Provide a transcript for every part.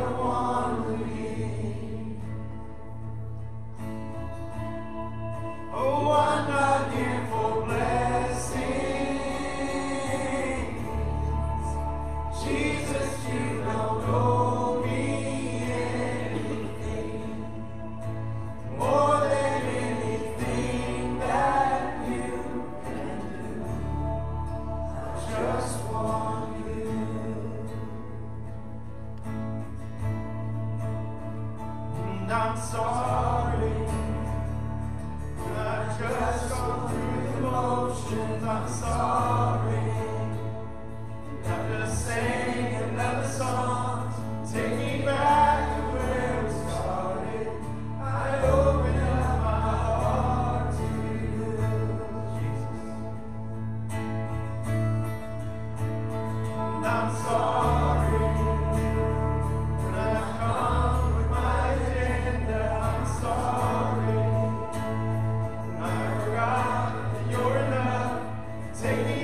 Take me back never where another started. I open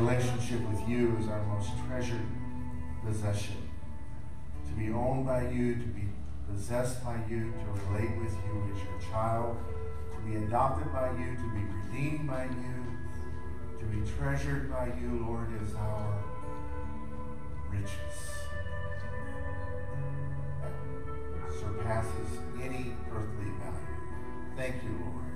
relationship with you is our most treasured possession. To be owned by you, to be possessed by you, to relate with you as your child, to be adopted by you, to be redeemed by you, to be treasured by you, Lord, is our riches. That surpasses any earthly value. Thank you, Lord.